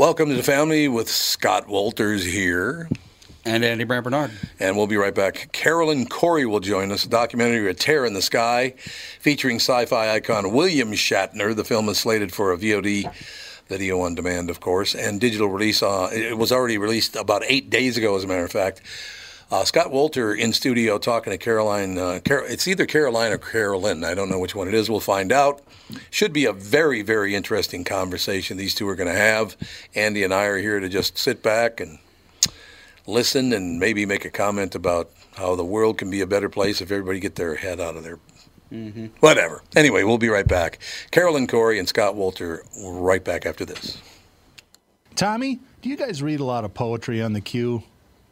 Welcome to the family with Scott Walters here. And Andy Brand Bernard. And we'll be right back. Carolyn Cory will join us. A documentary, A Tear in the Sky, featuring sci fi icon William Shatner. The film is slated for a VOD video on demand, of course, and digital release. Uh, it was already released about eight days ago, as a matter of fact. Uh, Scott Walter in studio talking to Caroline. Uh, Car- it's either Caroline or Carolyn. I don't know which one it is. We'll find out. Should be a very, very interesting conversation these two are going to have. Andy and I are here to just sit back and listen and maybe make a comment about how the world can be a better place if everybody get their head out of their mm-hmm. whatever. Anyway, we'll be right back. Carolyn Cory and Scott Walter, right back after this. Tommy, do you guys read a lot of poetry on the queue?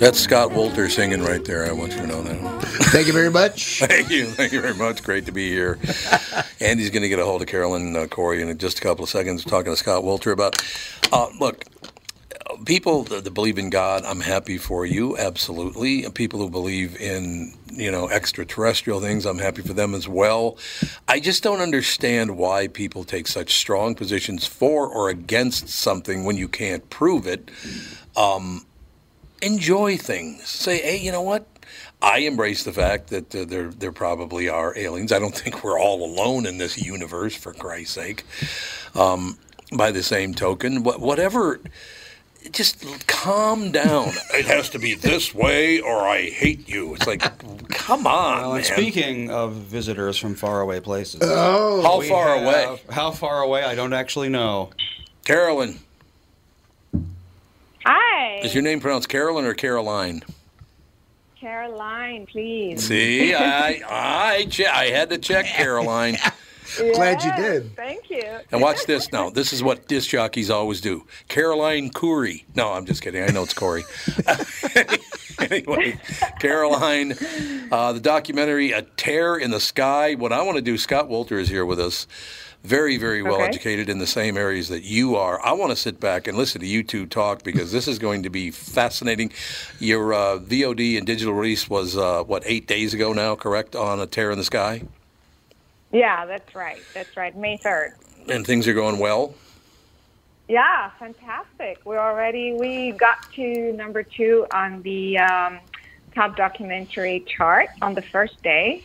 That's Scott Walter singing right there. I want you to know that. Thank you very much. Thank you. Thank you very much. Great to be here. Andy's going to get a hold of Carolyn uh, Cory in just a couple of seconds, talking to Scott Walter about. Uh, look, people that, believe in God, I'm happy for you. Absolutely. People who believe in you know extraterrestrial things, I'm happy for them as well. I just don't understand why people take such strong positions for or against something when you can't prove it. Um, enjoy things. Say, hey, you know what? I embrace the fact that uh, there there probably are aliens. I don't think we're all alone in this universe, for Christ's sake. Um, by the same token, wha- whatever, just calm down. it has to be this way, or I hate you. It's like, come on, Well, and man. speaking of visitors from faraway places, Oh, How far have- away, How far away? I don't actually know. Carolyn? Hi, Is your name pronounced Carolyn or Caroline? Caroline, please. See, I I che- I had to check Caroline. Glad you did. Thank you. And watch this now. This is what disc jockeys always do. Caroline Curry. No, I'm just kidding. I know it's Cory. anyway, Caroline, uh, the documentary "A Tear in the Sky." What I want to do, Scott Walter is here with us very, very well Okay. educated in the same areas that you are. I want to sit back and listen to you two talk because this is going to be fascinating. Your uh, VOD and digital release was, uh, what, eight days ago now, correct, on A Tear in the Sky? Yeah, that's right. That's right. May 3rd. And things are going well. Yeah, fantastic. We're already, we got to number two on the um, top documentary chart on the first day.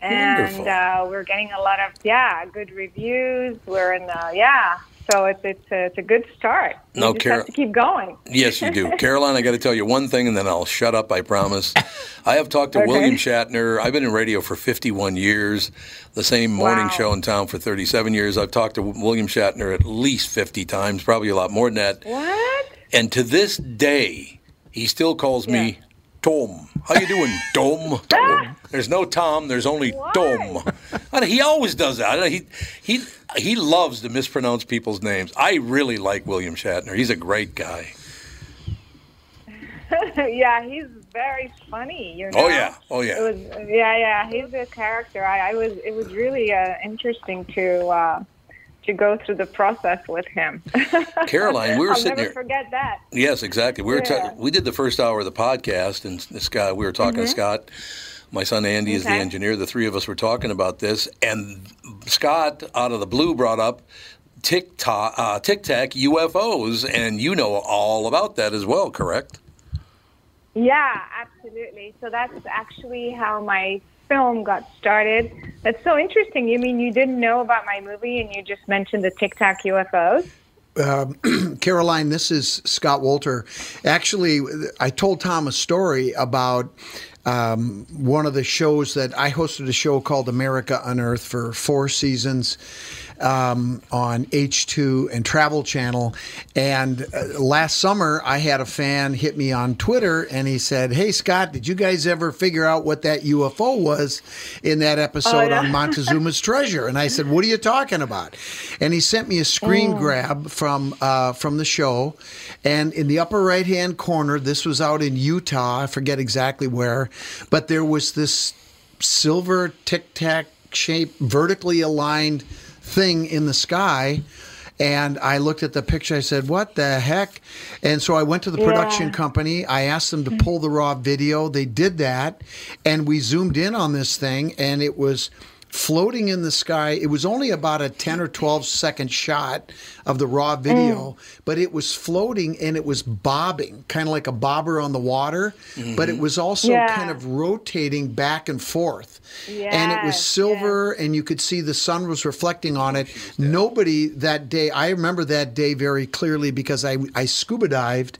And uh, we're getting a lot of, yeah, good reviews. We're in the, yeah. So it's, it's, a, it's a good start. No, just Kara- have to keep going. Yes, you do. Caroline, I got to tell you one thing and then I'll shut up, I promise. I have talked to Okay. William Shatner. I've been in radio for 51 years, the same morning Wow. show in town for 37 years. I've talked to William Shatner at least 50 times, probably a lot more than that. What? And to this day, he still calls me Tom. How you doing, Tom? Tom. There's no Tom. There's only Why? Tom. And he always does that. He he he loves to mispronounce people's names. I really like William Shatner. He's a great guy. yeah, he's very funny. You know. Oh yeah. Oh yeah. It was yeah, yeah. He's a character. I, I was. It was really uh, interesting to uh, to go through the process with him. Caroline, we were I'll sitting never here. forget that. Yes, exactly. We were ta- we did the first hour of the podcast, and Scott, we were talking to Scott. My son Andy is the Mm-hmm. Engineer. The three of us were talking about this, and Scott, out of the blue, brought up Tic Tac, uh, Tic Tac UFOs, and you know all about that as well, correct? Yeah, absolutely. So that's actually how my film got started. That's so interesting. You mean you didn't know about my movie and you just mentioned the Tic Tac UFOs? Caroline, this is Scott Walter. Actually, I told Tom a story about um, one of the shows that I hosted a show called America Unearthed for four seasons um, on H2 and Travel Channel. And uh, last summer, I had a fan hit me on Twitter and he said, Hey, Scott, did you guys ever figure out what that UFO was in that episode yeah. on Montezuma's Treasure? And I said, What are you talking about? And he sent me a screen grab from uh, from the show, and in the upper right hand corner, this was out in Utah. I forget exactly where, but there was this silver tic tac shape, vertically aligned thing in the sky. And I looked at the picture. I said, "What the heck?" And so I went to the production Yeah. company. I asked them to pull the raw video. They did that, and we zoomed in on this thing, and it was floating in the sky. It was only about a 10 or 12 second shot of the raw video, but it was floating and it was bobbing, kind of like a bobber on the water, but it was also Yeah. kind of rotating back and forth. and it was Yes, silver and you could see the sun was reflecting on it. Nobody that day, I remember that day very clearly because I, I scuba dived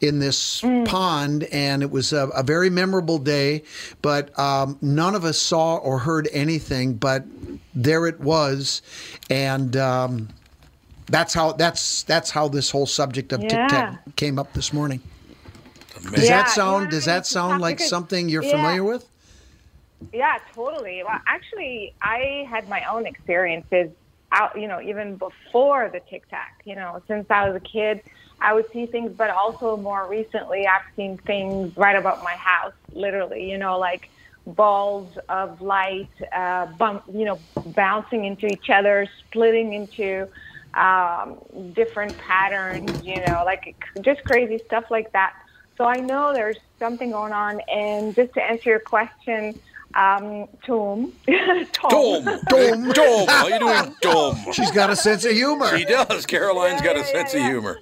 in this pond, and it was a, a very memorable day. But um, none of us saw or heard anything, but there it was, and um, that's how that's that's how this whole subject of Tic Tac came up this morning. Does Yeah, that sound? yeah, does that sound like because- something you're yeah. familiar with? Yeah, totally. Well, actually, I had my own experiences out, you know, even before the Tic Tac. You know, since I was a kid, I would see things, but also more recently, I've seen things right about my house, literally, you know, like balls of light, uh, bump, you know, bouncing into each other, splitting into um, different patterns, you know, like just crazy stuff like that. So I know there's something going on. And just to answer your question, um, Tom, Dome, Dome, Dome. How you doing, Dome? She's got a sense of humor. She does. Caroline's got a Yeah, yeah, sense yeah. of humor.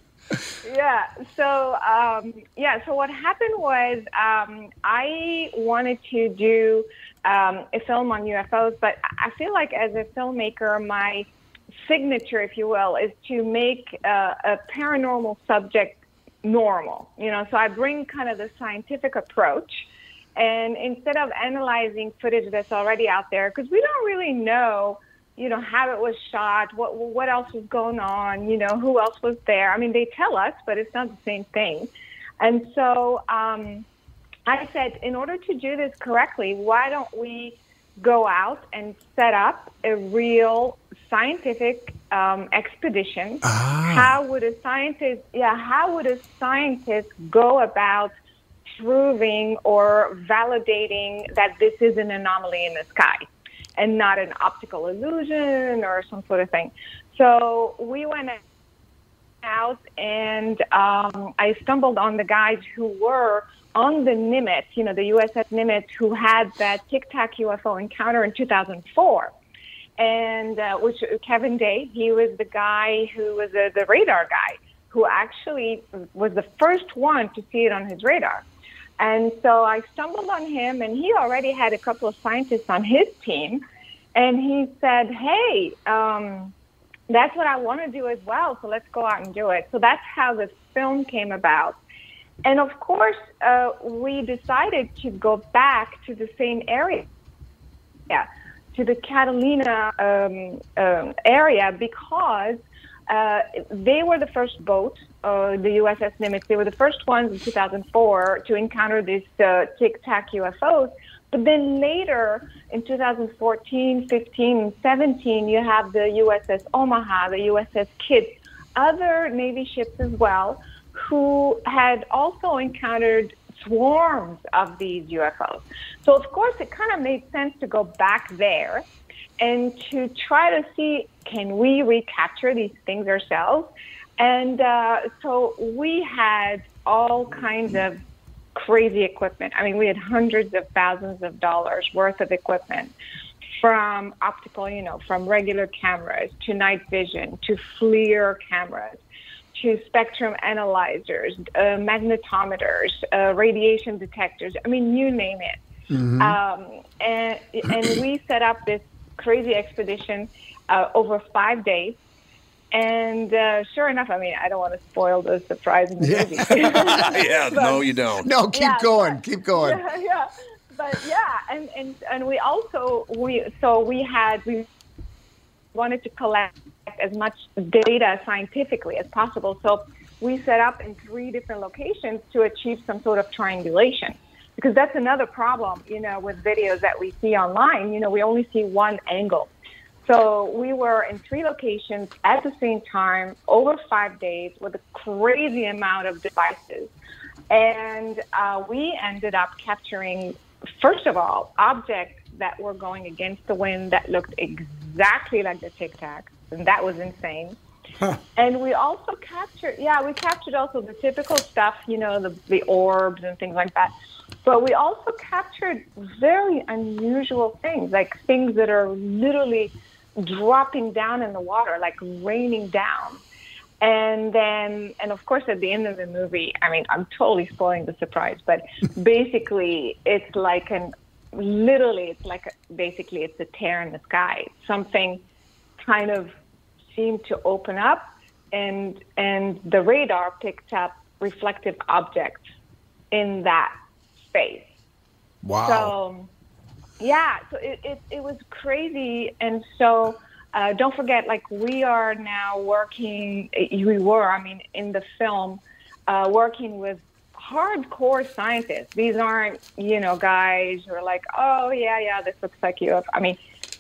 Yeah. So um, yeah. So what happened was um, I wanted to do um, a film on UFOs, but I feel like as a filmmaker, my signature, if you will, is to make uh, a paranormal subject normal. You know, so I bring kind of the scientific approach. And instead of analyzing footage that's already out there, because we don't really know, you know, how it was shot, what what else was going on, you know, who else was there. I mean, they tell us, but it's not the same thing. And so um, I said, in order to do this correctly, why don't we go out and set up a real scientific um, expedition? How would a scientist, yeah, how would a scientist go about proving or validating that this is an anomaly in the sky? And not an optical illusion or some sort of thing. So we went out and um, I stumbled on the guys who were on the Nimitz, you know, the USS Nimitz, who had that Tic Tac UFO encounter in 2004. And uh, which Kevin Day, he was the guy who was the, the radar guy who actually was the first one to see it on his radar. And so I stumbled on him, and he already had a couple of scientists on his team. And he said, Hey, um, that's what I want to do as well. So let's go out and do it. So that's how the film came about. And of course, uh, we decided to go back to the same area, yeah, to the Catalina um, um, area because uh, they were the first boat, uh, the USS Nimitz. They were the first ones in 2004 to encounter these uh, Tic Tac UFOs. But then later, in 2014, 15, and 17, you have the USS Omaha, the USS Kidd, other Navy ships as well, who had also encountered swarms of these UFOs. So, of course, it kind of made sense to go back there and to try to see can we recapture these things ourselves. And uh, so we had all kinds of crazy equipment. I mean, we had hundreds of thousands of dollars worth of equipment from optical, you know, from regular cameras to night vision to FLIR cameras to spectrum analyzers, uh, magnetometers, uh, radiation detectors. I mean, you name it. Mm-hmm. Um, and and we set up this crazy expedition uh, over five days. And uh, sure enough, I mean, I don't want to spoil the surprise in the movie. yeah, no, you don't. No, keep Yeah, going. but- Keep going. Yeah, yeah. But yeah, and, and and we also we so we had we wanted to collect as much data scientifically as possible. So we set up in three different locations to achieve some sort of triangulation. Because that's another problem, you know, with videos that we see online. You know, we only see one angle. So we were in three locations at the same time over five days with a crazy amount of devices. And uh, we ended up capturing, first of all, objects that were going against the wind that looked exactly like the Tic Tac. And that was insane. And we also captured, yeah, we captured also the typical stuff, you know, the, the orbs and things like that. But we also captured very unusual things, like things that are literally dropping down in the water, like raining down. And then, and of course, at the end of the movie, I mean, I'm totally spoiling the surprise, but basically, it's like an, literally, it's like a, basically, it's a tear in the sky. Something kind of seemed to open up, and and the radar picked up reflective objects in that space. Wow. So, yeah, so it, it, it was crazy. And so, uh, don't forget, like, we are now working, we were, I mean, in the film, uh, working with hardcore scientists. These aren't, you know, guys who are like, oh, yeah, yeah, this looks like you. I mean,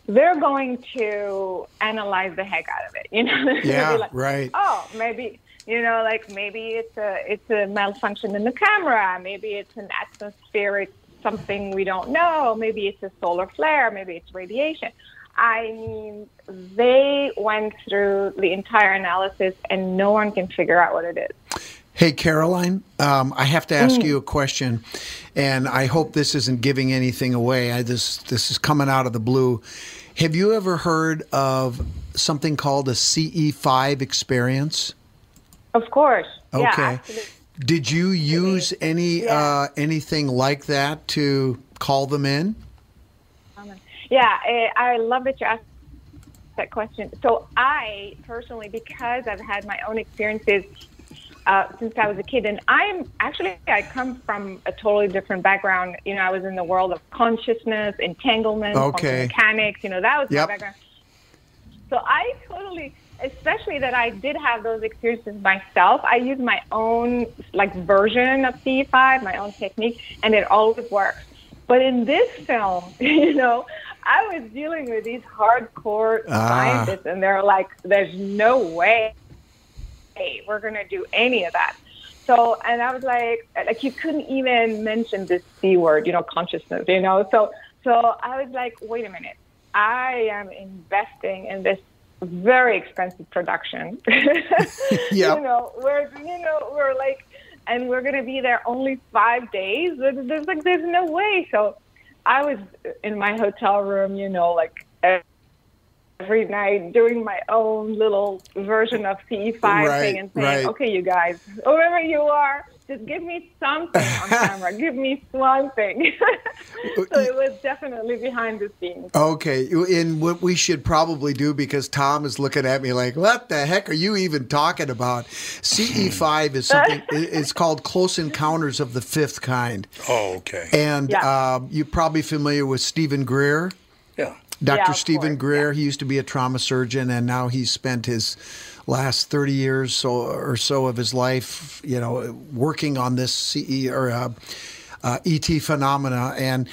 they're going to analyze the heck out of it, you know? They're gonna be Yeah, like, right. Oh, maybe you know, like maybe it's a it's a malfunction in the camera, maybe it's an atmospheric something we don't know, maybe it's a solar flare, maybe it's radiation. I mean, they went through the entire analysis, and no one can figure out what it is. Hey, Caroline, um, I have to ask you a question, and I hope this isn't giving anything away. I, this this is coming out of the blue. Have you ever heard of something called a CE5 experience? Of course. Okay. absolutely. Did you use any Yeah. uh, anything like that to call them in? Yeah, eh, I love that you asked that question. So I personally, because I've had my own experiences uh, since I was a kid, and I'm actually I come from a totally different background. You know, I was in the world of consciousness, entanglement, quantum Okay. mechanics. You know, that was Yep. my background. So I totally, especially that I did have those experiences myself. I use my own like version of CE5, my own technique, and it always works. But in this film, you know, I was dealing with these hardcore Ah. scientists, and they're like, "There's no way hey, we're gonna do any of that." So, and I was like, like you couldn't even mention this C word, you know, consciousness, you know. So, so I was like, wait a minute. I am investing in this very expensive production. Yeah. You know, we're you know we're like, and we're gonna be there only five days. There's, like there's no way. So I was in my hotel room, you know, like every night doing my own little version of CE5 Right, thing and saying, right. okay, you guys, whoever you are, just give me something on camera. Give me something. so it was definitely behind the scenes. Okay, and what we should probably do because Tom is looking at me like, "What the heck are you even talking about?" CE5 is something. It's called Close Encounters of the Fifth Kind, Oh, okay. and Yeah. um, you're probably familiar with Stephen Greer. Yeah. Dr. Yeah, Stephen course, Greer. He used to be a trauma surgeon, and now he's spent his last 30 years so, or so of his life, you know, working on this CE or uh, uh, ET phenomena. And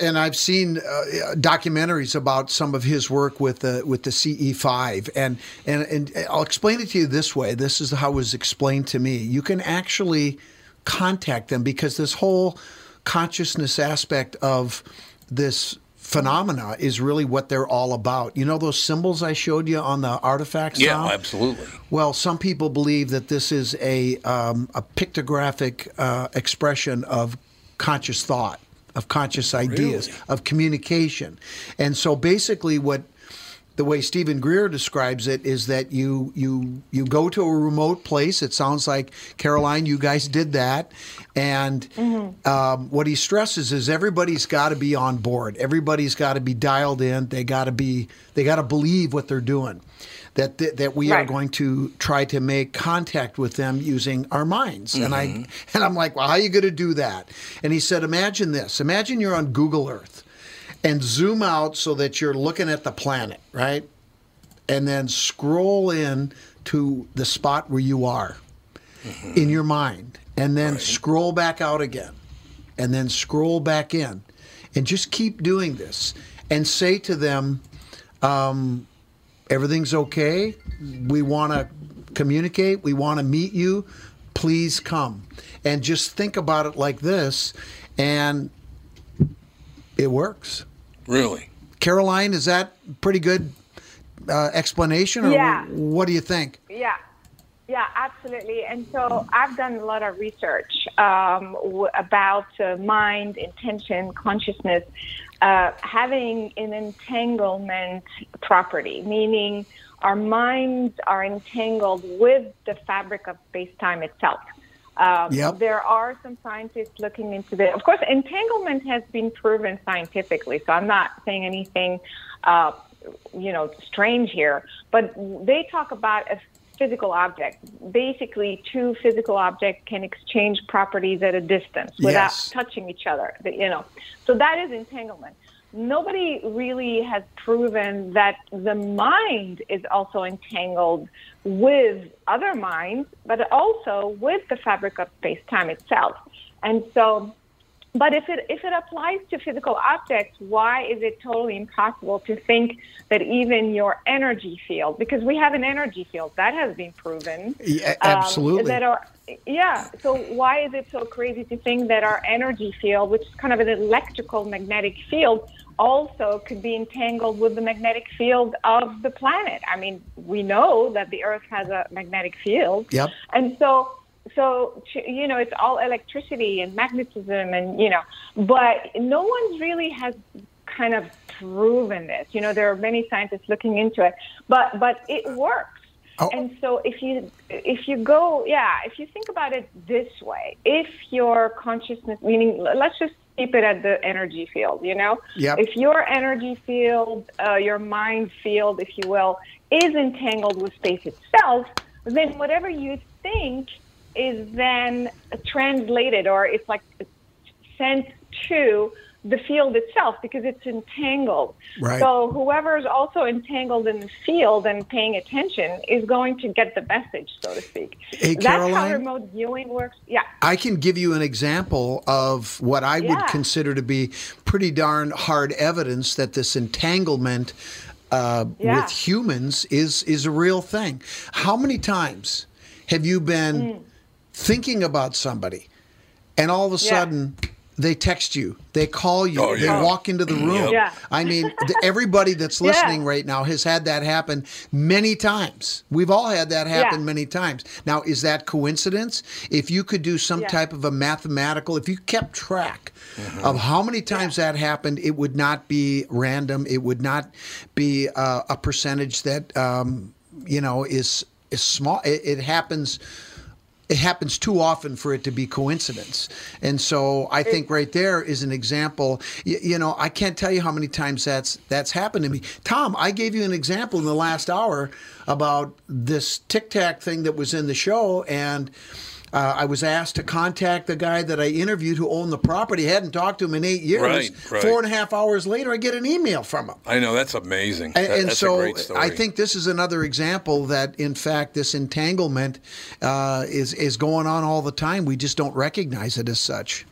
and I've seen uh, documentaries about some of his work with the with the CE5, and and and I'll explain it to you this way. This is how it was explained to me. You can actually contact them because this whole consciousness aspect of this phenomena is really what they're all about. You know those symbols I showed you on the artifacts? Yeah, Tom? absolutely. Well, some people believe that this is a um, a pictographic uh, expression of conscious thought, of conscious ideas, Really? of communication, and so basically, what the way Stephen Greer describes it is that you you you go to a remote place. It sounds like Caroline, you guys did that, and um, what he stresses is everybody's got to be on board. Everybody's got to be dialed in. They got to be they got to believe what they're doing. That, that, that we are going to try to make contact with them using our minds. And I and I'm like, well, how are you going to do that? And he said, imagine this. Imagine you're on Google Earth and zoom out so that you're looking at the planet, right? And then scroll in to the spot where you are in your mind, and then scroll back out again, and then scroll back in, and just keep doing this, and say to them, um, "Everything's okay. We want to communicate. We want to meet you. Please come." And just think about it like this, and it works. Really. Caroline, is that pretty good uh, explanation, or Yeah. what do you think? Yeah, yeah, absolutely. And so I've done a lot of research um, w- about uh, mind, intention, consciousness, uh, having an entanglement property, meaning our minds are entangled with the fabric of space time itself. Um, Yep. There are some scientists looking into this. Of course, entanglement has been proven scientifically, so I'm not saying anything, uh, you know, strange here. But they talk about a physical object. Basically, two physical objects can exchange properties at a distance without Yes. touching each other. You know, so that is entanglement. Nobody really has proven that the mind is also entangled with other minds, but also with the fabric of space time itself. And so, but if it if it applies to physical objects, why is it totally impossible to think that even your energy field, because we have an energy field that has been proven, Yeah, um, absolutely. that our yeah. So why is it so crazy to think that our energy field, which is kind of an electrical magnetic field, also could be entangled with the magnetic field of the planet? I mean, we know that the Earth has a magnetic field. Yep. And so, so you know, it's all electricity and magnetism, and you know, but no one really has kind of proven this. You know, there are many scientists looking into it, but but it works. Oh. And so if you if you go yeah if you think about it this way if your consciousness meaning let's just keep it at the energy field you know Yep. if your energy field uh, your mind field if you will is entangled with space itself then whatever you think is then translated or it's like sent to the field itself because it's entangled. Right. So whoever is also entangled in the field and paying attention is going to get the message, so to speak. Hey, That's how remote viewing works. Yeah. I can give you an example of what I would Yeah. consider to be pretty darn hard evidence that this entanglement uh, Yeah. with humans is is a real thing. How many times have you been Mm. thinking about somebody, and all of a Yeah. sudden they text you, they call you, Oh, they walk into the room. Yeah. I mean, th- everybody that's Yeah. listening right now has had that happen many times. We've all had that happen Yeah. many times. Now, is that coincidence? If you could do some Yeah. type of a mathematical, if you kept track of how many times that happened, it would not be random. It would not be uh, a percentage that um, you know is is small. It, it happens it happens too often for it to be coincidence. And so I think right there is an example. You, you know, I can't tell you how many times that's that's happened to me. Tom, I gave you an example in the last hour about this Tic Tac thing that was in the show, and. Uh, I was asked to contact the guy that I interviewed who owned the property. hadn't talked to him in eight years. Right, right. Four and a half hours later, I get an email from him. I know that's amazing. And, That- and that's so a great story. I think this is another example that, in fact, this entanglement uh, is is going on all the time. We just don't recognize it as such.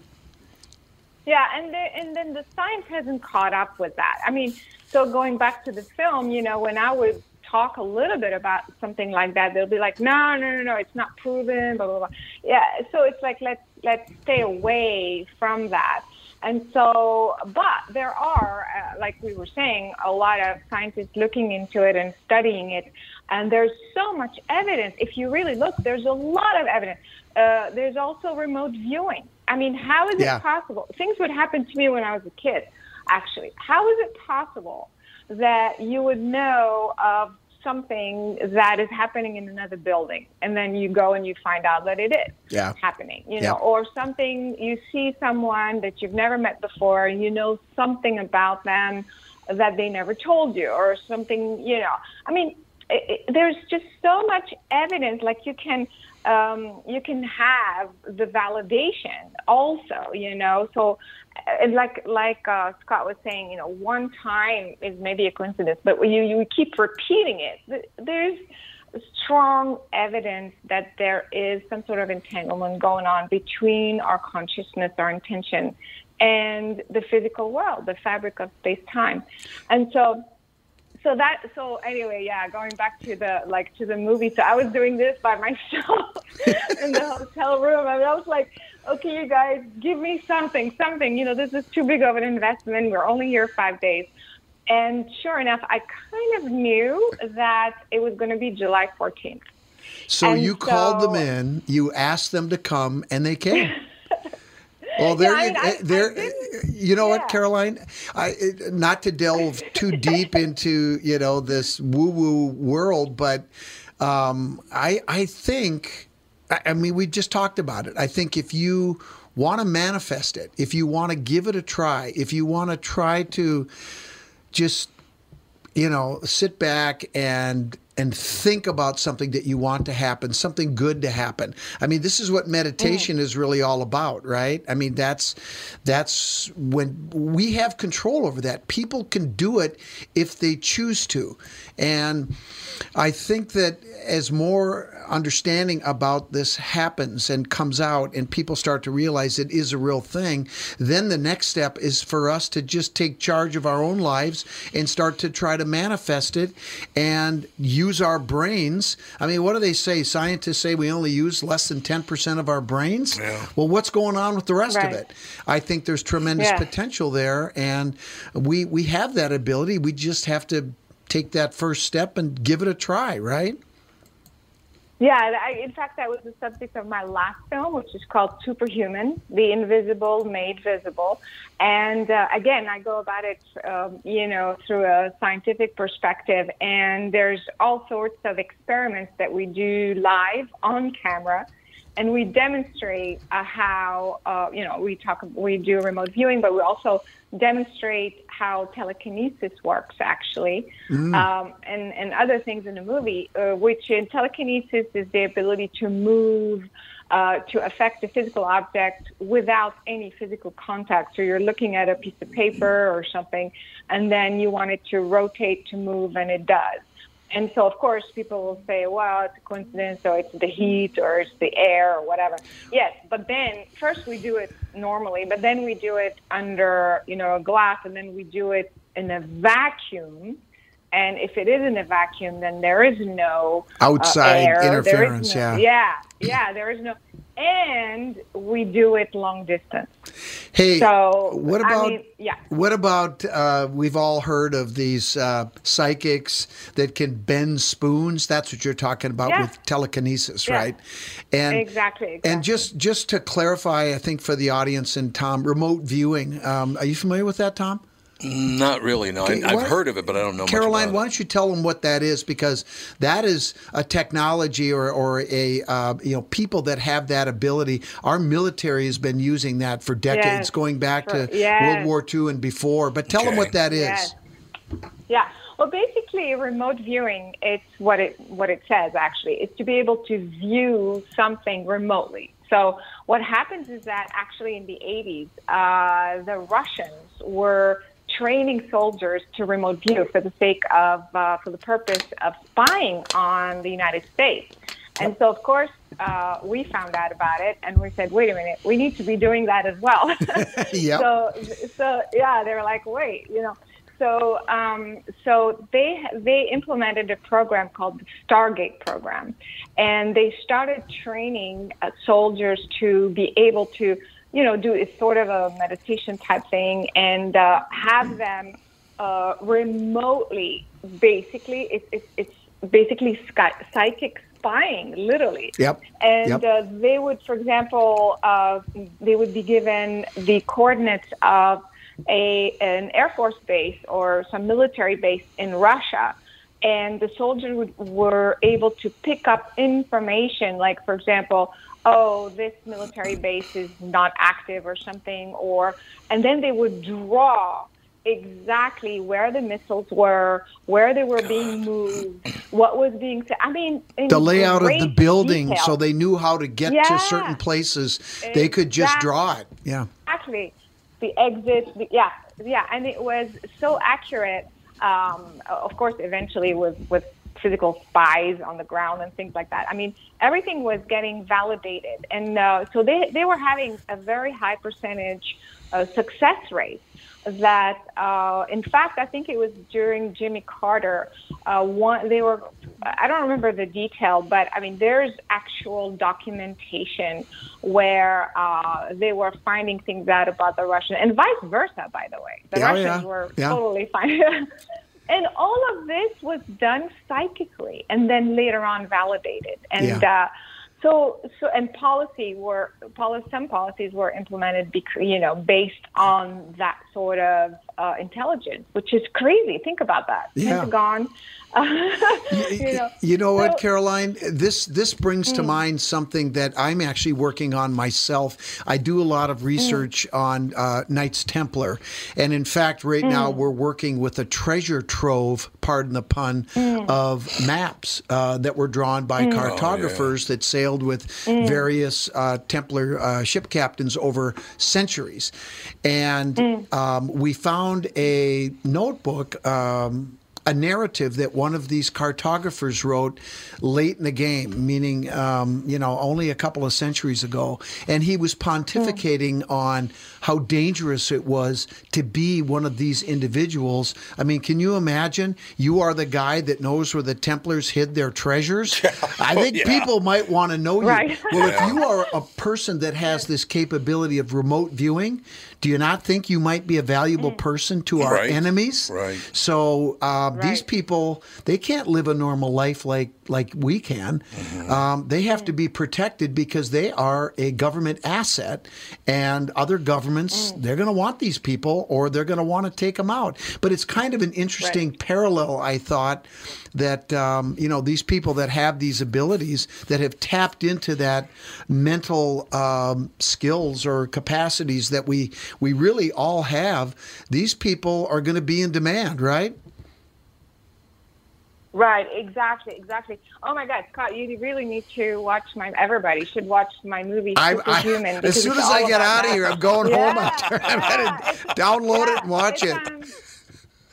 Yeah, and the, and then the science hasn't caught up with that. I mean, so going back to the film, you know, when I would talk a little bit about something like that, they'll be like, "No, no, no, no, it's not proven." Blah blah blah. Yeah, so it's like let's let's stay away from that. And so, but there are, uh, like we were saying, a lot of scientists looking into it and studying it. And there's so much evidence. If you really look, there's a lot of evidence. Uh, there's also remote viewing. I mean, how is Yeah. it possible? Things would happen to me when I was a kid, actually. How is it possible that you would know of something that is happening in another building and then you go and you find out that it is Yeah. happening, you Yeah. know, or something you see someone that you've never met before and you know something about them that they never told you or something, you know. I mean, it, it, there's just so much evidence like you can um, you can have the validation also, you know. So, uh, like like uh, Scott was saying, you know, one time is maybe a coincidence, but you you keep repeating it, there's strong evidence that there is some sort of entanglement going on between our consciousness, our intention, and the physical world, the fabric of space time, and so so that so anyway yeah going back to the like to the movie. So i was doing this by myself in the hotel room and i was like okay you guys give me something something you know this is too big of an investment we're only here five days and sure enough i kind of knew that it was going to be july 14th So And you called them so- in, you asked them to come, and they came. Well, there, I you, mean, I- I there. didn't- you know what. Caroline? I not to delve too deep into you know this woo-woo world, but um, I I think I, I mean we just talked about it. I think if you want to manifest it, if you want to give it a try, if you want to try to just you know sit back and and think about something that you want to happen something good to happen. I mean this is what meditation mm. is really all about right? I mean that's that's when we have control over that. People can do it if they choose to. And i think that as more understanding about this happens and comes out and people start to realize it is a real thing then the next step is for us to just take charge of our own lives and start to try to manifest it and use our brains i mean what do they say scientists say we only use less than 10% of our brains Yeah. well what's going on with the rest of Right. it i think there's tremendous Yeah. potential there and we we have that ability we just have to take that first step and give it a try right Yeah, I, in fact, that was the subject of my last film, which is called Superhuman: The Invisible Made Visible. And uh, again, I go about it, um, you know, through a scientific perspective. And there's all sorts of experiments that we do live on camera, and we demonstrate uh, how, uh, you know, we talk, we do remote viewing, but we also demonstrate how telekinesis works actually. Um, and, and other things in the movie uh, which in telekinesis is the ability to move uh, to affect a physical object without any physical contact. So you're looking at a piece of paper or something and then you want it to rotate to move and it does and so, of course, people will say, well, it's a coincidence, or it's the heat, or it's the air, or whatever. Yes, but then first we do it normally, but then we do it under, you know, a glass, and then we do it in a vacuum. And if it is in a vacuum, then there is no uh, Outside air, interference, no- yeah. Yeah, yeah, there is no. And we do it long distance. Hey, So, what I about mean, yeah. what about uh, we've all heard of these uh, psychics that can bend spoons. That's what you're talking about Yeah. with telekinesis, Yeah. right? And Exactly, exactly. And just just to clarify, I think for the audience and Tom, remote viewing. Um, are you familiar with that, Tom? Not really. No, Okay, I, I've what- heard of it, but I don't know. Caroline, much why don't you tell them what that is? Because that is a technology or, or a uh, you know people that have that ability. Our military has been using that for decades, Yes, going back for- to yes. World War II and before. But tell them what that is. Yes. Yeah. Well, basically, remote viewing it's what it what it says. Actually, it's to be able to view something remotely. So what happens is that actually in the 80s, uh, the Russians were training soldiers to remote view for the sake of uh, for the purpose of spying on the United States. And so, of course, uh, we found out about it, and we said, "Wait a minute, we need to be doing that as well." Yep. So, so yeah, they were like, "Wait, you know." So, um, so they they implemented a program called the Stargate program, and they started training uh, soldiers to be able to, you know, do a sort of a meditation type thing and uh, have them uh, remotely. Basically, it's it's, it's basically sky- psychic spying, literally. Yep. And Yep. uh, they would, for example, uh, they would be given the coordinates of a an air force base or some military base in Russia, and the soldiers would, were able to pick up information, like for example, oh, this military base is not active or something, or and then they would draw exactly where the missiles were, where they were being moved, what was being said. I mean, in The layout of the building, detail. so they knew how to get to certain places. They could just draw it. Yeah. Exactly. The exit, the, yeah, yeah, and it was so accurate. Um, of course, eventually with with physical spies on the ground and things like that. I mean, everything was getting validated, and uh, so they they were having a very high percentage uh, success rate. That, uh, in fact, I think it was during Jimmy Carter. Uh, one, they were, I don't remember the detail, but I mean, there's actual documentation where uh, they were finding things out about the Russians, and vice versa, by the way. The Yeah, Russians yeah, were yeah. totally fine. and all of this was done psychically, and then later on validated. And Yeah. uh, so, so and policy were poli- some policies were implemented, bec- you know, based on that sort of uh, intelligence, which is crazy. Think about that. Yeah. Pentagon. you know, You know what, So- Caroline? This this brings Mm. to mind something that I'm actually working on myself. I do a lot of research Mm. on uh, Knights Templar, and in fact, right now Mm. we're working with a treasure trove, pardon the pun, Mm. of maps uh, that were drawn by cartographers that sailed with Mm. various uh, Templar uh, ship captains over centuries, and Mm. um, we found a notebook. Um, a narrative that one of these cartographers wrote late in the game, meaning, um, you know, only a couple of centuries ago. And he was pontificating on how dangerous it was to be one of these individuals. I mean, can you imagine? You are the guy that knows where the Templars hid their treasures. I think yeah. people might want to know you. Right. Well, if you are a person that has this capability of remote viewing, do you not think you might be a valuable person to our Right. enemies? Right. So uh, these people, they can't live a normal life like like we can. Um, they have to be protected because they are a government asset, and other governments they're going to want these people or they're going to want to take them out. But it's kind of an interesting parallel, I thought, that um, you know these people that have these abilities that have tapped into that mental um, skills or capacities that we we really all have. These people are going to be in demand, right? Right, exactly, exactly. Oh my God, Scott, you really need to watch my. Everybody should watch my movie Superhuman. I, as soon as I get out of here, I'm going home. I'm, Yeah, I'm going to it's- download it and watch it. um,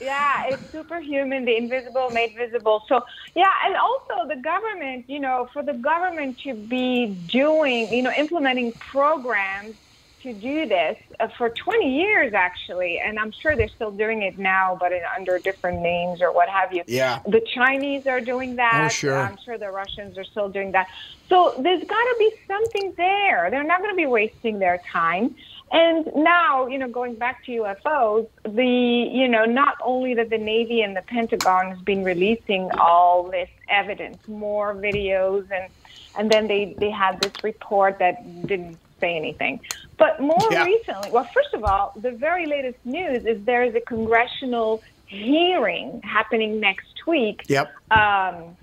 yeah, it's superhuman, the invisible made visible. So, yeah, and also the government, you know, for the government to be doing, you know, implementing programs to do this uh, for 20 years, actually, and I'm sure they're still doing it now, but in, under different names or what have you. Yeah. The Chinese are doing that. Oh, sure. I'm sure the Russians are still doing that. So there's got to be something there. They're not going to be wasting their time. And now, you know, going back to UFOs, the, you know, not only that the Navy and the Pentagon has been releasing all this evidence, more videos, and, and then they, they had this report that didn't say anything. But more Yeah. recently, well, first of all, the very latest news is there is a congressional hearing happening next week Yep. um,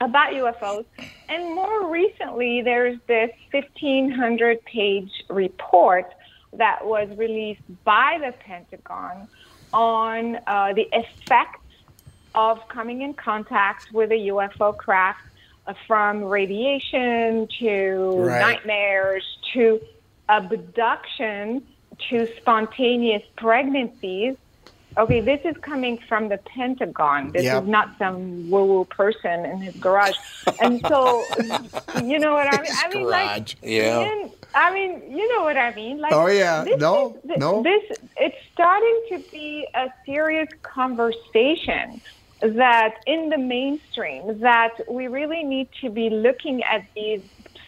about UFOs. And more recently, there's this 1,500 page report that was released by the Pentagon on uh, the effects of coming in contact with a UFO craft uh, from radiation to Right. nightmares to abduction to spontaneous pregnancies. Okay, this is coming from the Pentagon. This Yep. is not some woo-woo person in his garage. And so, you know what I mean? I mean, garage. like, Yeah. I mean, you know what I mean? Like, Oh, yeah. No, is- no. This it's starting to be a serious conversation that in the mainstream that we really need to be looking at these,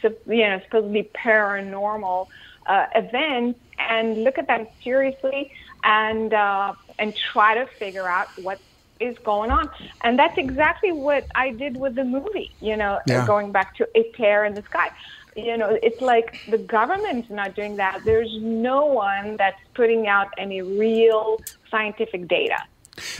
you know, supposedly paranormal uh, events and look at them seriously and uh, and try to figure out what is going on. And that's exactly what I did with the movie. You know, Yeah. going back to a tear in the sky. You know, it's like the government's not doing that. There's no one that's putting out any real scientific data.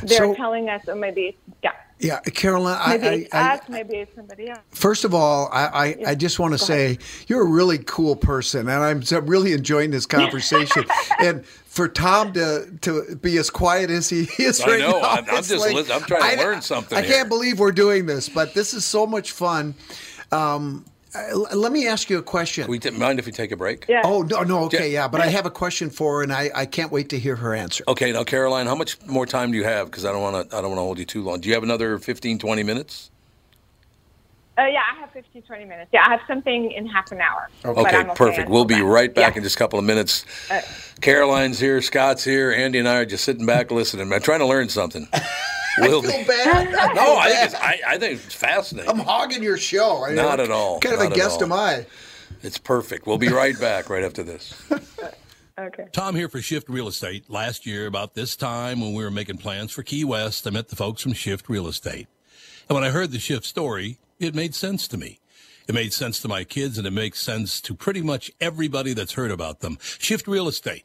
They're So- telling us, or maybe it's yeah, Yeah, Carolyn, maybe I, it's I, I, maybe it's somebody else. First of all, I, I, I just want to say you're a really cool person, and I'm so- really enjoying this conversation. and for Tom to to be as quiet as he is I right know. now, I'm- I'm it's just lis- I'm trying to learn something I here. can't believe we're doing this, but this is so much fun. Um, uh, let me ask you a question. We didn't mind if we take a break? Yeah. oh no, no, okay, yeah, but I have a question for her, and I, I can't wait to hear her answer. Okay, now Caroline, how much more time do you have? Because I don't want to. I don't want to hold you too long. Do you have another 15, 20 minutes? Uh, yeah, I have 15, 20 minutes. Yeah, I have something in half an hour. but Okay, I'm perfect. We'll be right back Yeah. in just a couple of minutes. Caroline's here, Scott's here, Andy and I are just sitting back listening. I'm trying to learn something. We'll be. Feel bad. I No, feel I think, bad. it's, I, I think it's fascinating. I'm hogging your show. I mean, Not at all. Kind of Not a guest all. am I? It's perfect. We'll be right back right after this. Okay. Tom here for Shift Real Estate. Last year, about this time when we were making plans for Key West, I met the folks from Shift Real Estate. And when I heard the Shift story, it made sense to me. It made sense to my kids and it makes sense to pretty much everybody that's heard about them. Shift Real Estate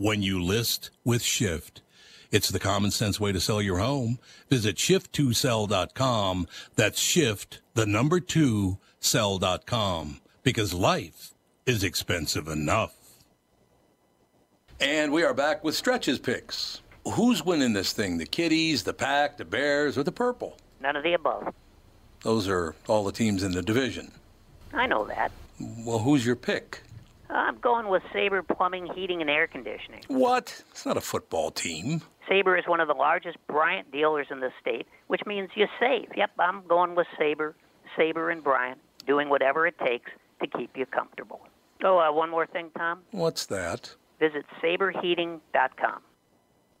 when you list with Shift. It's the common sense way to sell your home. Visit shift2sell.com. That's shift, the number two, sell.com. Because life is expensive enough. And we are back with stretches picks. Who's winning this thing? The Kitties, the Pack, the Bears, or the Purple? None of the above. Those are all the teams in the division. I know that. Well, who's your pick? I'm going with Sabre Plumbing, Heating, and Air Conditioning. What? It's not a football team. Sabre is one of the largest Bryant dealers in the state, which means you save. Yep, I'm going with Sabre, Sabre and Bryant, doing whatever it takes to keep you comfortable. Oh, uh, one more thing, Tom. What's that? Visit saberheating.com.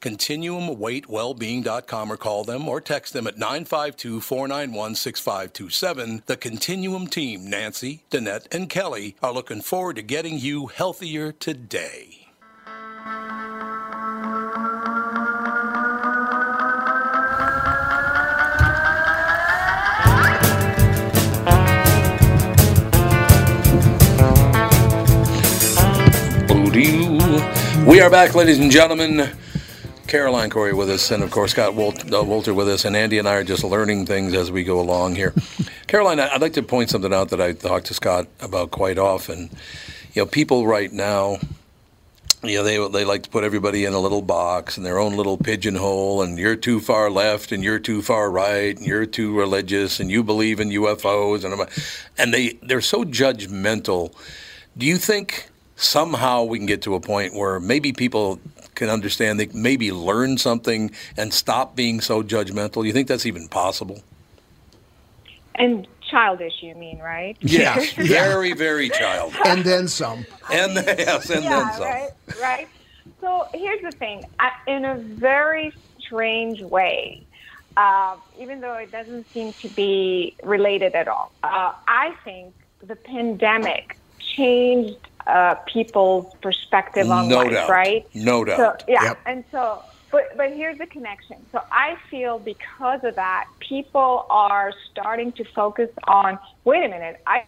ContinuumWeightWellbeing.com or call them or text them at 952 491 6527. The Continuum team, Nancy, Danette, and Kelly, are looking forward to getting you healthier today. We are back, ladies and gentlemen. Caroline Cory with us, and of course Scott Walt, uh, Walser with us, and Andy and I are just learning things as we go along here. Caroline, I'd like to point something out that I talk to Scott about quite often. You know, people right now, you know, they they like to put everybody in a little box in their own little pigeonhole, and you're too far left, and you're too far right, and you're too religious, and you believe in UFOs, and and they they're so judgmental. Do you think somehow we can get to a point where maybe people can understand they maybe learn something and stop being so judgmental? You think that's even possible? And childish, you mean, right? Yes, very, very child. and then some. And yes, and yeah, then some. right, right. So here's the thing. I, in a very strange way, uh, even though it doesn't seem to be related at all, uh, I think the pandemic changed uh, people's perspective on No life, doubt. right? No doubt. So yeah, Yep. and so, but but here's the connection. So I feel because of that, people are starting to focus on. Wait a minute, I.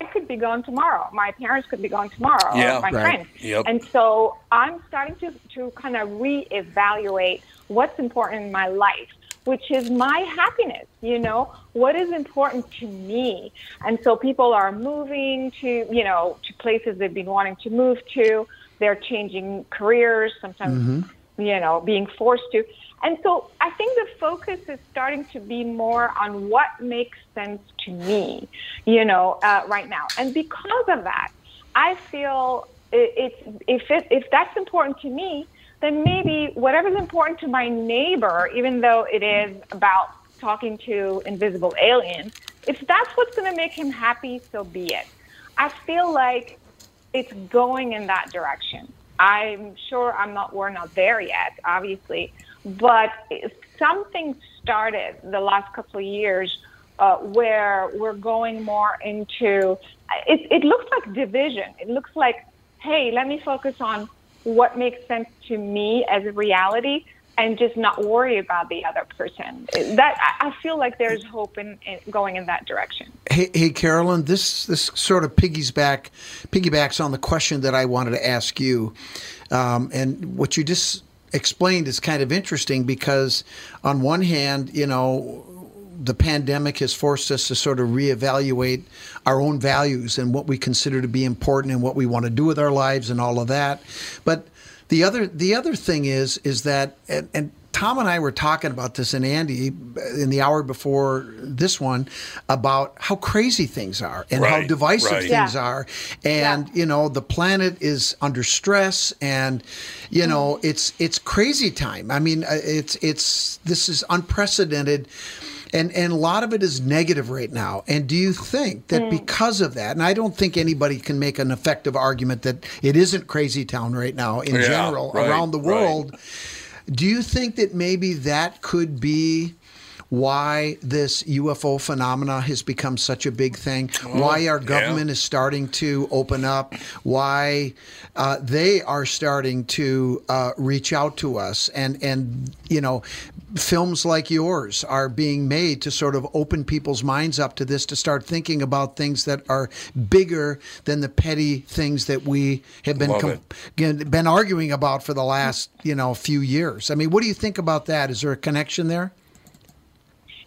I could be gone tomorrow. My parents could be gone tomorrow. Yeah, my right. friends. Yep. And so I'm starting to, to kind of reevaluate what's important in my life, which is my happiness. You know, what is important to me? And so people are moving to, you know, to places they've been wanting to move to. They're changing careers, sometimes, you know, being forced to. And so I think the focus is starting to be more on what makes sense to me, you know, uh, right now. And because of that, I feel it, it's if it, if that's important to me, then maybe whatever's important to my neighbor, even though it is about talking to invisible aliens, if that's what's going to make him happy, so be it. I feel like it's going in that direction. I'm sure I'm not we're not there yet, obviously, but something started the last couple of years uh, where we're going more into it, it looks like division. It looks like, hey, let me focus on what makes sense to me as a reality and just not worry about the other person. That I feel like there's hope in, in going in that direction. Hey, hey, Carolyn, this this sort of piggybacks on the question that I wanted to ask you, um, and what you just explained is kind of interesting because, on one hand, you know, the pandemic has forced us to sort of reevaluate our own values and what we consider to be important and what we want to do with our lives and all of that. But the other the other thing is is that and, and Tom and I were talking about this and Andy in the hour before this one about how crazy things are and how divisive right. things Yeah. are and you know the planet is under stress and you know it's it's crazy time i mean uh, it's it's this is unprecedented and and a lot of it is negative right now and do you think that mm. because of that and i don't think anybody can make an effective argument that it isn't crazy town right now in Yeah, general right, around the right. world do you think that maybe that could be why this UFO phenomena has become such a big thing? why our yeah. government is starting to open up? Why uh, they are starting to uh, reach out to us? And and you know, films like yours are being made to sort of open people's minds up to this, to start thinking about things that are bigger than the petty things that we have been com- been arguing about for the last you know few years. I mean, what do you think about that? Is there a connection there?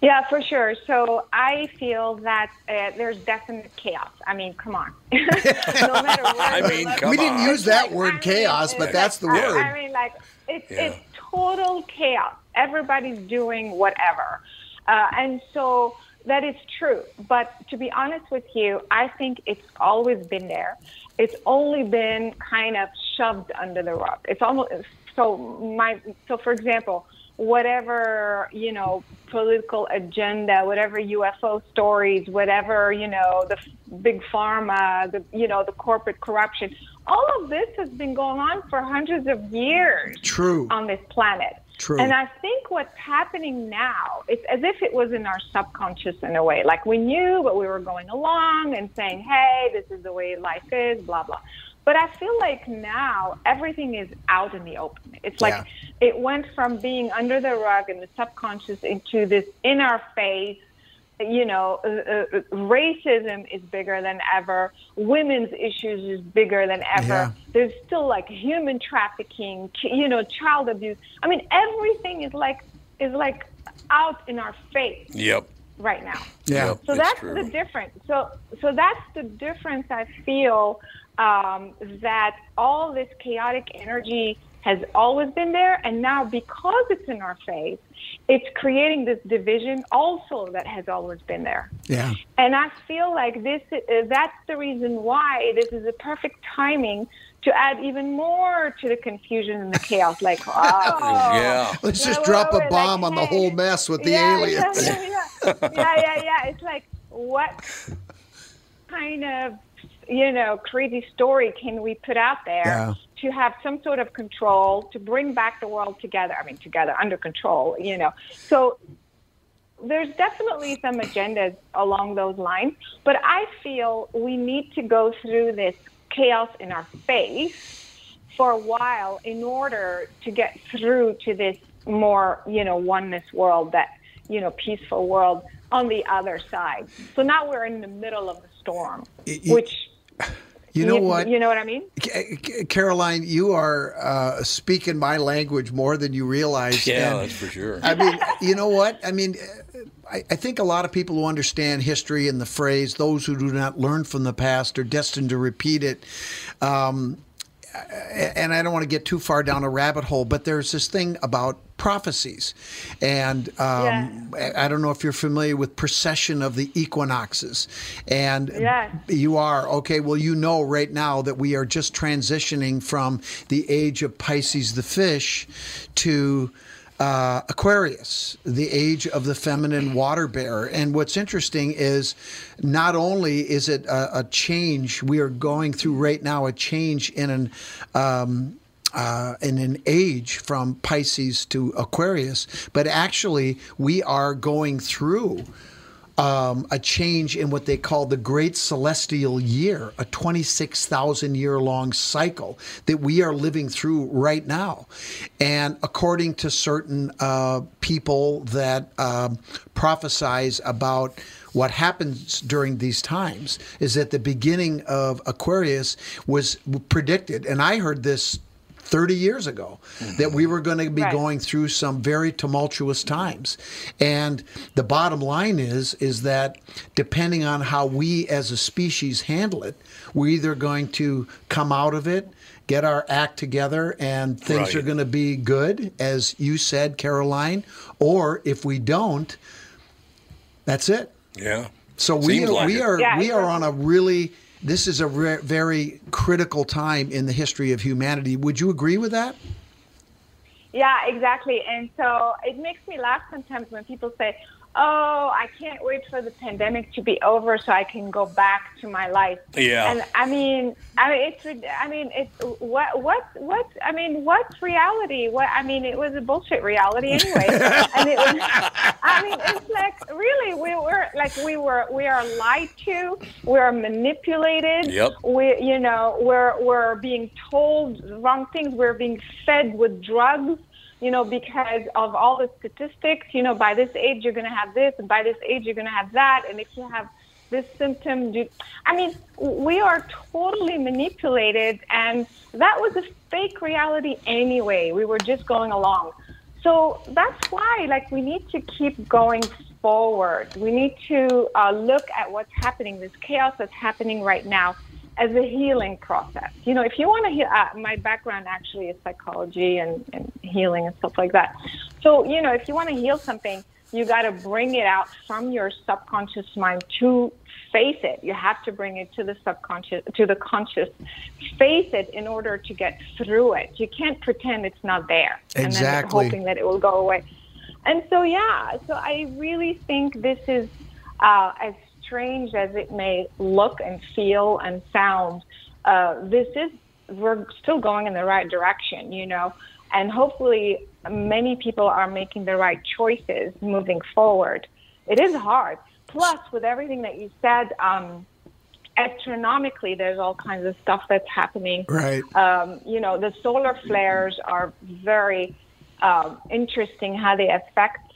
Yeah, for sure. So I feel that uh, there's definite chaos. I mean, come on. no matter what. I mean, come we didn't use that Like, word I mean, chaos, but it's that's the like- I- word. I mean, like it's Yeah. it's total chaos. Everybody's doing whatever, uh, and so that is true. But to be honest with you, I think it's always been there. It's only been kind of shoved under the rug. It's almost so my so for example, whatever you know political agenda, whatever UFO stories, whatever you know the big pharma, the you know the corporate corruption, all of this has been going on for hundreds of years True. on this planet. True. And I think what's happening now, it's as if it was in our subconscious in a way. Like we knew, but we were going along and saying, hey, this is the way life is, blah, blah. But I feel like now everything is out in the open. It's like Yeah. it went from being under the rug and the subconscious into this in our face. You know, uh, uh, racism is bigger than ever. Women's issues is bigger than ever. Yeah. There's still like human trafficking, you know, child abuse. I mean, everything is like is like out in our face Yep. right now. Yeah. Yep, So that's true. the difference. So so that's the difference. I feel um, that all this chaotic energy has always been there, and now because it's in our face, it's creating this division also that has always been there. Yeah. And I feel like this uh, that's the reason why this is a perfect timing to add even more to the confusion and the chaos. Like, oh, Yeah. Let's just drop a bomb like, on the hey. whole mess with the yeah, aliens. Yeah, yeah, yeah. yeah, yeah, yeah. It's like, what kind of, you know, crazy story can we put out there Yeah. to have some sort of control, to bring back the world together? I mean, together, under control, you know. So there's definitely some agendas along those lines, but I feel we need to go through this chaos in our face for a while in order to get through to this more, you know, oneness world, that, you know, peaceful world on the other side. So now we're in the middle of the storm, Y- y- which You know what? You know what I mean? Ca- Ca- Caroline, you are uh, speaking my language more than you realize. Yeah, and- that's for sure. I mean, you know what? I mean, uh, I, I think a lot of people who understand history and the phrase "those who do not learn from the past are destined to repeat it." Um, and I don't want to get too far down a rabbit hole, but there's this thing about prophecies, and um, I I don't know if you're familiar with precession of the equinoxes, and Yes. you are okay. Well, you know right now that we are just transitioning from the age of Pisces, the fish, to uh, Aquarius, the age of the feminine water bearer. And what's interesting is not only is it a, a change, we are going through right now a change in an um, uh, in an age from Pisces to Aquarius, but actually we are going through um, a change in what they call the Great Celestial Year, a 26,000 year long cycle that we are living through right now. And according to certain uh, people that um, prophesize about what happens during these times, is that the beginning of Aquarius was predicted. And I heard this 30 years ago that we were going to be Right. going through some very tumultuous times and the bottom line is is that depending on how we as a species handle it we're either going to come out of it get our act together and things Right. are going to be good as you said Caroline or if we don't that's it Yeah. so we like we it. are Yeah, we are on a really this is a re- very critical time in the history of humanity. Would you agree with that? Yeah, exactly. And so it makes me laugh sometimes when people say, "Oh, I can't wait for the pandemic to be over so I can go back to my life." Yeah. And I mean, I mean, it's, I mean, it's what, what, what? I mean, what's reality? What? I mean, it was a bullshit reality anyway. and it was, I mean, it's like really, we were like, we were, we are lied to, we are manipulated. Yep. We, you know, we're we're being told wrong things. We're being fed with drugs you know, because of all the statistics, you know, by this age you're going to have this, and by this age you're going to have that, and if you have this symptom, do, I mean, we are totally manipulated, and that was a fake reality anyway. We were just going along. So that's why, like, we need to keep going forward. We need to uh, look at what's happening, this chaos that's happening right now, as a healing process. You know, if you want to heal, uh, my background actually is psychology and, and healing and stuff like that. So, you know, if you want to heal something, you got to bring it out from your subconscious mind to face it. You have to bring it to the subconscious, to the conscious, face it in order to get through it. You can't pretend it's not there Exactly. and then hoping that it will go away. And so, yeah, so I really think this is uh, as strange as it may look and feel and sound. Uh, this is we're still going in the right direction, you know, and hopefully many people are making the right choices moving forward. It is hard. Plus, with everything that you said, um, astronomically, there's all kinds of stuff that's happening. Right. Um, you know, the solar flares are very um, interesting how they affect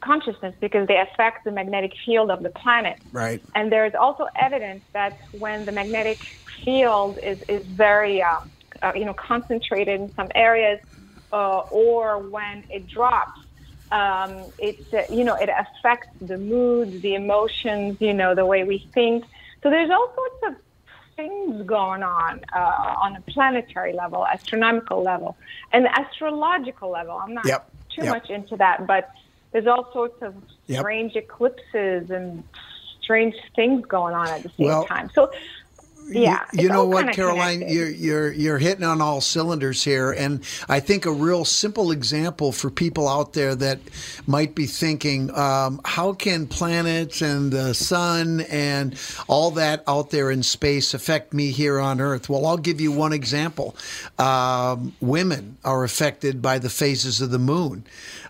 consciousness because they affect the magnetic field of the planet. Right. And there's also evidence that when the magnetic field is, is very, uh, uh, you know, concentrated in some areas, uh, or when it drops, um, it's, uh, you know, it affects the mood, the emotions, you know, the way we think. So there's all sorts of things going on uh, on a planetary level, astronomical level, and astrological level. I'm not Yep. too Yep. much into that, but there's all sorts of Yep. strange eclipses and strange things going on at the same Well, time. So, yeah, You, know what, Caroline, connected. you're you're you're hitting on all cylinders here, and I think a real simple example for people out there that might be thinking, um, how can planets and the sun and all that out there in space affect me here on Earth? Well, I'll give you one example. Um, women are affected by the phases of the moon.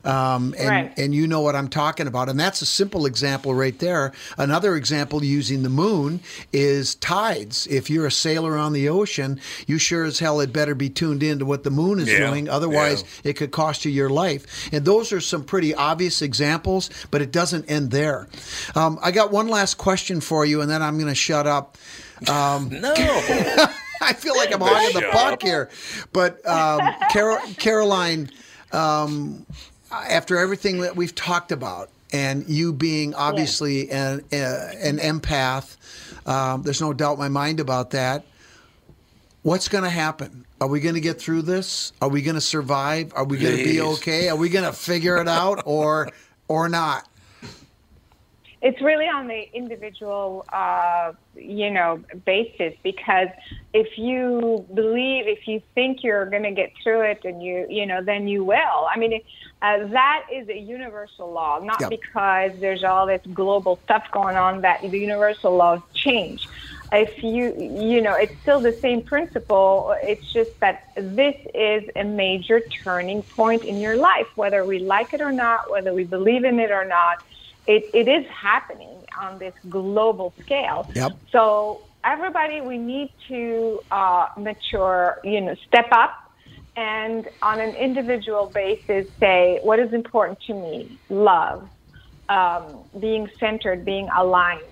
Um, and, Right. and you know what I'm talking about. And that's a simple example right there. Another example using the moon is tides. If you're a sailor on the ocean, you sure as hell had better be tuned in to what the moon is Yeah, doing. Otherwise, it could cost you your life. And those are some pretty obvious examples, but it doesn't end there. Um, I got one last question for you, and then I'm going to shut up. Um, No. I feel like I'm hogging the Shut puck here. But um, Carol, Caroline, um, after everything that we've talked about, and you being obviously an, uh, an empath, um, there's no doubt in my mind about that. What's going to happen? Are we going to get through this? Are we going to survive? Are we going to be okay? Are we going to figure it out or or not? it's really on the individual, uh, you know, basis because if you believe, if you think you're going to get through it, and you, you know, then you will. I mean, uh, that is a universal law, not because there's all this global stuff going on that the universal laws change. If you, you know, it's still the same principle. It's just that this is a major turning point in your life, whether we like it or not, whether we believe in it or not it, it is happening on this global scale. Yep. So everybody, we need to uh, mature, you know, step up and on an individual basis say what is important to me, love, um, being centered, being aligned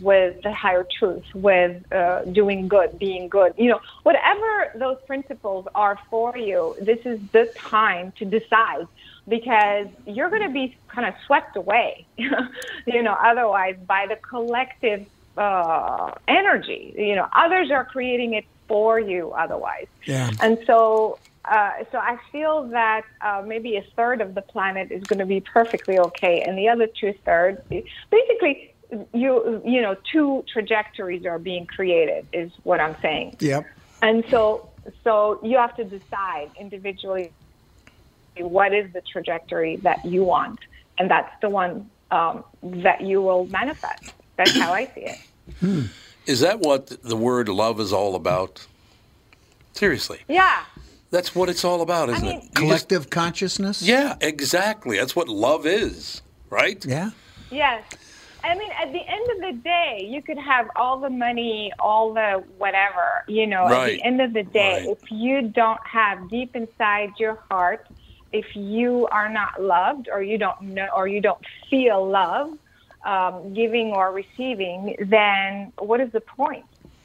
with the higher truth, with uh, doing good, being good. You know, whatever those principles are for you, this is the time to decide because you're going to be kind of swept away, you know, otherwise by the collective uh, energy. You know, others are creating it for you otherwise. Yeah. And so, uh, so I feel that uh, maybe a third of the planet is going to be perfectly okay, and the other two thirds, basically, you you know, two trajectories are being created, is what I'm saying. Yep. And so, so you have to decide individually what is the trajectory that you want, and that's the one um, that you will manifest. That's how I see it. Is that what the word love is all about? Seriously. Yeah. That's what it's all about, isn't mean- it? You just- Collective consciousness. yeah, exactly. That's what love is, right? Yeah. Yes. I mean, at the end of the day, you could have all the money, all the whatever, you know, at the end of the day, Right. if you don't have deep inside your heart, if you are not loved or you don't know or you don't feel love, um, giving or receiving, then what is the point?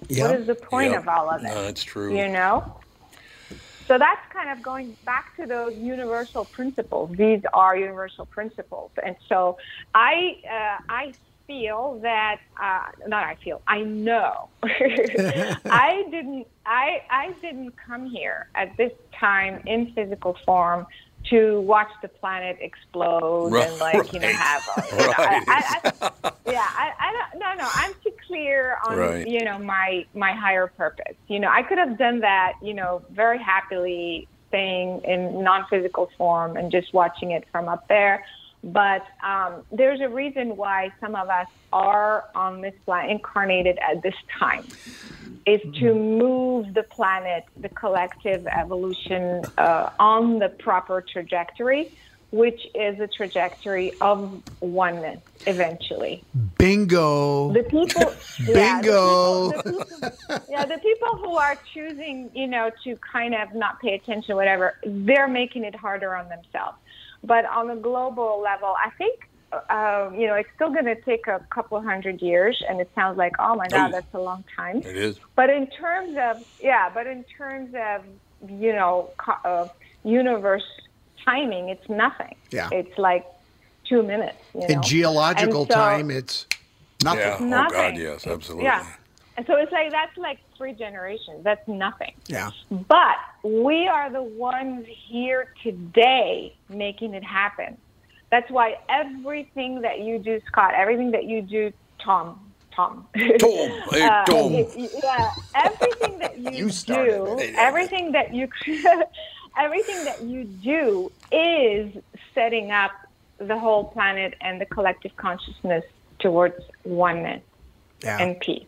What is the point of all of it? No, that's true. You know? So that's kind of going back to those universal principles. These are universal principles, and so I uh, I feel that uh, not I feel I know I didn't I I didn't come here at this time in physical form to watch the planet explode and like you know have a, you know, Right. I, I, I, yeah I, I don't no no I'm too clear on Right. you know my my higher purpose. You know I could have done that you know very happily staying in non-physical form and just watching it from up there but um, there's a reason why some of us are on this planet incarnated at this time is to move the planet, the collective evolution, uh, on the proper trajectory, which is a trajectory of oneness eventually. Bingo. The people, yeah, the Bingo. people- the people- yeah, the people who are choosing, you know, to kind of not pay attention, whatever, they're making it harder on themselves. But on a global level, I think, uh, you know, it's still going to take a couple hundred years, and it sounds like, oh my God, that's a long time. It is. But in terms of yeah, but in terms of you know co- of universe timing, it's nothing. Yeah. it's like two minutes. You know? In geological so- time, it's nothing. Yeah. Oh Nothing. God, yes, absolutely. Yeah, and so it's like that's like three generations. That's nothing. Yeah. But we are the ones here today making it happen. That's why everything that you do, Scott, everything that you do, Tom, Tom. Tom, hey, Uh, Tom. y- y- yeah, everything that you, You do, it. everything that you, everything that you do is setting up the whole planet and the collective consciousness towards oneness Yeah. and peace.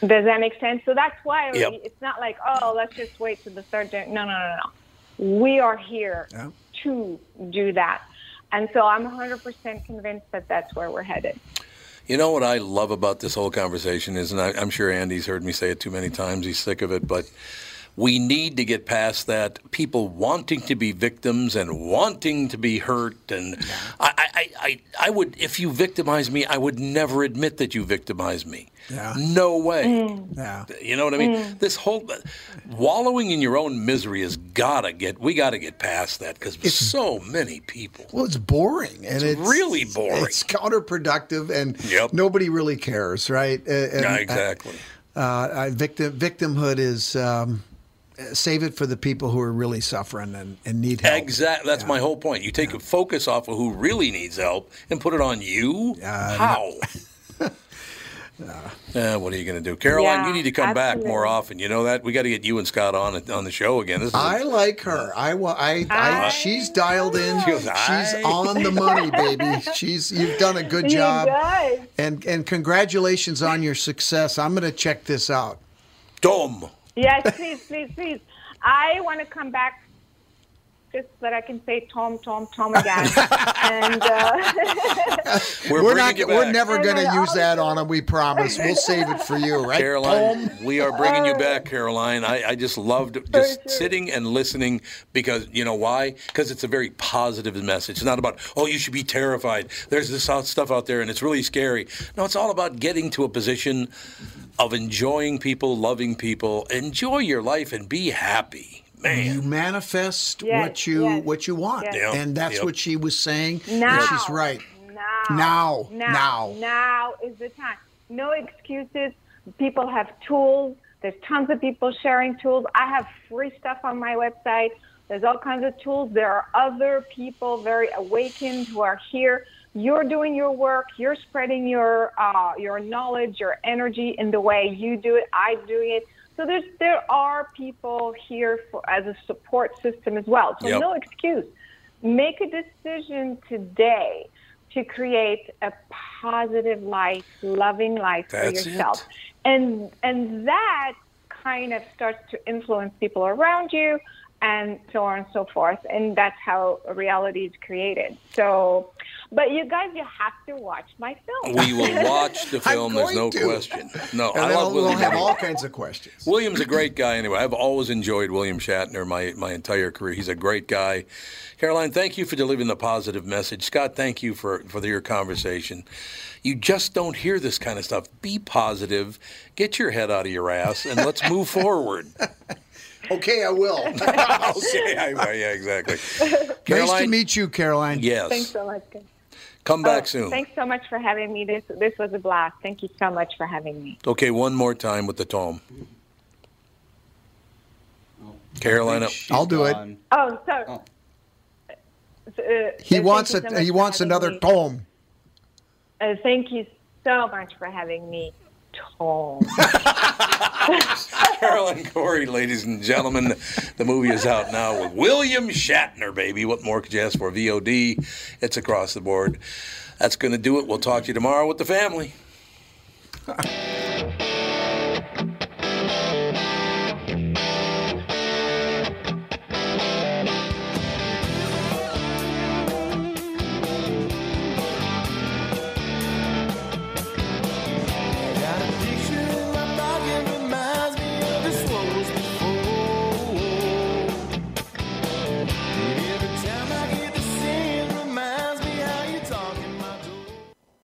Does that make sense? So that's why Yep. it's not like, oh, let's just wait to the third gen. No, no, no, no. We are here Yeah. to do that. And so I'm 100% convinced that that's where we're headed. You know what I love about this whole conversation is, and I, I'm sure Andy's heard me say it too many times. He's sick of it, but we need to get past that. People wanting to be victims and wanting to be hurt, and I, I, I, I would, if you victimize me, I would never admit that you victimized me. Yeah. No way. Yeah. You know what I mean? This whole wallowing in your own misery has gotta get. We gotta get past that because so many people. Well, it's boring, and it's, really boring. It's counterproductive, and Yep. nobody really cares, right? Uh, and, Yeah, exactly. Uh, victim victimhood is um, save it for the people who are really suffering and, and need help. Exactly. That's my whole point. You take a focus off of who really needs help and put it on you. Uh, How? Yeah, what are you going to do, Caroline? Yeah, you need to come back more often. You know that we got to get you and Scott on on the show again. This is I like her. I, wa- I, I, I she's dialed in. She goes, she's on the money, baby. She's you've done a good You job. guys. And and congratulations on your success. I'm going to check this out. dumb. Yes, please, please, please. I want to come back just so that I can say Tom, Tom, Tom again. and uh, We're, We're not. We're never going to use that on him. We promise. We'll save it for you, right, Caroline, Tom? we are bringing you back, Caroline. I, I just loved just sure. sitting and listening because you know why? Because it's a very positive message. It's not about oh you should be terrified. There's this stuff out there and it's really scary. No, it's all about getting to a position of enjoying people, loving people, enjoy your life, and be happy. You manifest Yes, what you yes, what you want, yes. And that's yep. what she was saying. and she's right. Now, Now, now, now. now is the time. No excuses. People have tools. There's tons of people sharing tools. I have free stuff on my website. There's all kinds of tools. There are other people very awakened who are here. You're doing your work. You're spreading your uh, your knowledge, your energy in the way you do it. I do it. So there's there are people here for as a support system as well. So Yep. no excuse. Make a decision today to create a positive life, loving life That's for it. yourself. And and that kind of starts to influence people around you and so on and so forth. And that's how reality is created. So but you guys you have to watch my film. we will watch the film. There's no to. question. No, And I then love we'll William. have all kinds of questions. William's a great guy anyway. I've always enjoyed William Shatner my, my entire career. He's a great guy. Caroline, thank you for delivering the positive message. Scott, thank you for, for your conversation. You just don't hear this kind of stuff. Be positive, get your head out of your ass, and let's move forward. Okay, I will. okay, I- yeah, exactly. Caroline, nice to meet you, Caroline. yes. Thanks so much. Come back Oh, soon. Thanks so much for having me. This this was a blast. Thank you so much for having me. Okay, one more time with the tome. Carolina. I'll do it. Gone. Oh, so. Oh. Uh, He wants you a, so he wants another me. tome. Uh, thank you so much for having me, Tom. Carolyn Cory, ladies and gentlemen. The movie is out now with William Shatner, baby. What more could you ask for? VOD. It's across the board. That's going to do it. We'll talk to you tomorrow with the family.